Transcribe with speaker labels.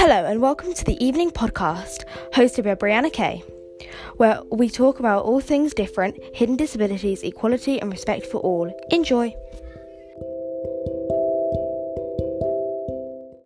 Speaker 1: Hello, and welcome to the evening podcast hosted by Brianna Kay, where we talk about all things different, hidden disabilities, equality, and respect for all. Enjoy!